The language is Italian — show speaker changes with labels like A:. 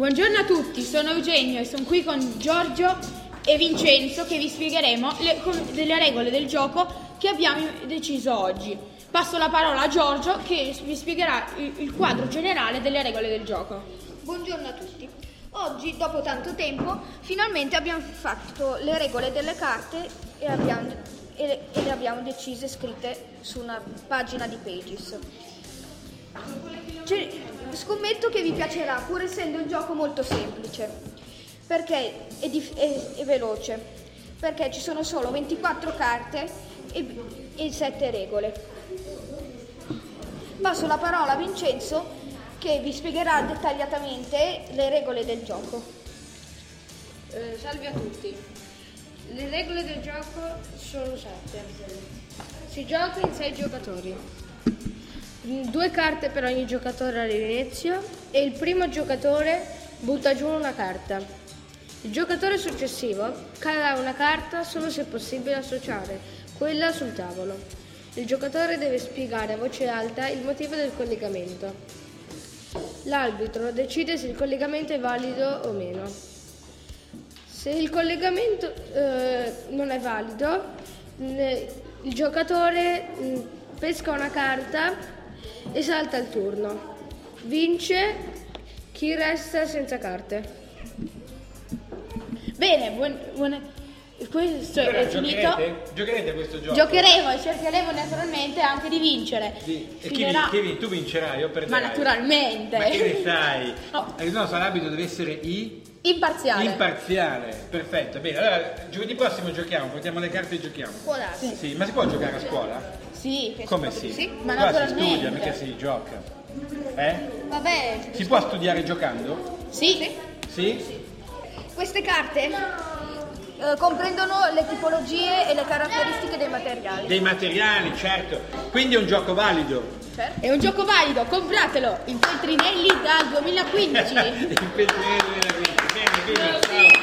A: Buongiorno a tutti, sono Eugenio e sono qui con Giorgio e Vincenzo che vi spiegheremo le, delle regole del gioco che abbiamo deciso oggi. Passo la parola a Giorgio che vi spiegherà il, quadro generale delle regole del gioco.
B: Buongiorno a tutti. Oggi, dopo tanto tempo, finalmente abbiamo fatto le regole delle carte e, abbiamo, e, e le abbiamo decise scritte su una pagina di Pages. Cioè, scommetto che vi piacerà, pur essendo un gioco molto semplice, perché è, dif- è, è veloce, perché ci sono solo 24 carte e, e 7 regole. Passo la parola a Vincenzo che vi spiegherà dettagliatamente le regole del gioco.
C: Eh, salve a tutti. Le regole del gioco sono sette. Si gioca in sei giocatori. Due carte per ogni giocatore all'inizio e il primo giocatore butta giù una carta. Il giocatore successivo cala una carta solo se possibile associare quella sul tavolo. Il giocatore deve spiegare a voce alta il motivo del collegamento. L'arbitro decide se il collegamento è valido o meno. Se il collegamento eh, non è valido, il giocatore mh, pesca una carta e salta il turno. Vince chi resta senza carte.
A: Bene, buon, questo è finito.
D: Giocherete questo gioco?
A: Giocheremo e cercheremo naturalmente anche di vincere.
D: Sì. E chi, chi vin- tu vincerai o perderai?
A: Ma naturalmente.
D: Ma che ne sai?
A: No.
D: Eh, No, l'arbitro deve essere i...
A: Imparziale.
D: imparziale. Perfetto, bene. Allora, giovedì prossimo giochiamo, portiamo le carte e giochiamo.
B: Può darsi.
D: Sì, ma si può giocare a scuola?
A: sì.
D: Come sì?
B: sì.
A: Ma
D: Qua si studia, mica si gioca. Eh?
B: Vabbè,
D: Si può studiare giocando?
A: Sì.
D: Sì?
B: queste carte eh, comprendono le tipologie e le caratteristiche dei materiali.
D: Dei materiali, certo. Quindi è un gioco valido.
B: Certo.
A: È un gioco valido, compratelo in Feltrinelli dal 2015.
D: Il Petrinelli della Vinci. Bene, bene, ciao.